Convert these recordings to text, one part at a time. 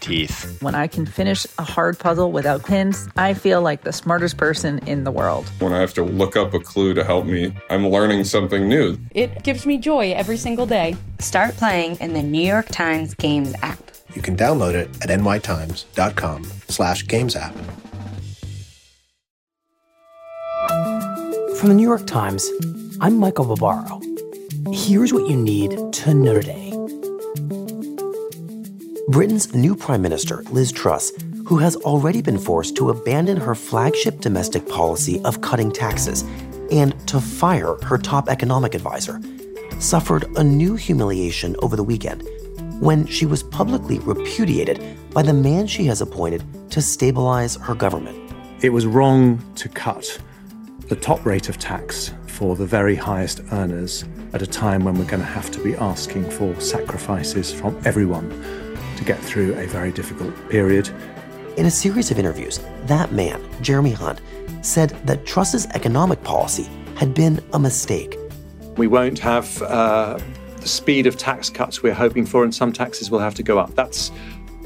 teeth. When I can finish a hard puzzle without pins, I feel like the smartest person in the world. When I have to look up a clue to help me, I'm learning something new. It gives me joy every single day. Start playing in the New York Times Games app. You can download it at nytimes.com slash games app. From the New York Times, I'm Michael Barbaro. Here's what you need to know today. Britain's new Prime Minister, Liz Truss, who has already been forced to abandon her flagship domestic policy of cutting taxes and to fire her top economic advisor, suffered a new humiliation over the weekend when she was publicly repudiated by the man she has appointed to stabilize her government. It was wrong to cut the top rate of tax for the very highest earners at a time when we're going to have to be asking for sacrifices from everyone to get through a very difficult period. In a series of interviews, that man, Jeremy Hunt, said that Truss's economic policy had been a mistake. We won't have uh, the speed of tax cuts we're hoping for, and some taxes will have to go up. That's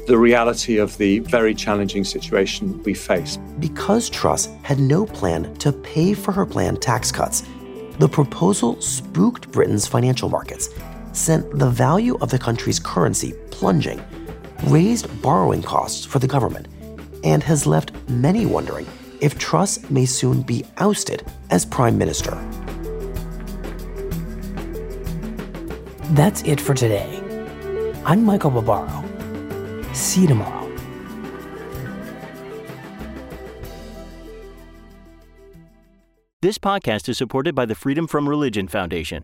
the reality of the very challenging situation we face. Because Truss had no plan to pay for her planned tax cuts, the proposal spooked Britain's financial markets, sent the value of the country's currency plunging, raised borrowing costs for the government, and has left many wondering if Truss may soon be ousted as Prime Minister. That's it for today. I'm Michael Barbaro. See you tomorrow. This podcast is supported by the Freedom from Religion Foundation.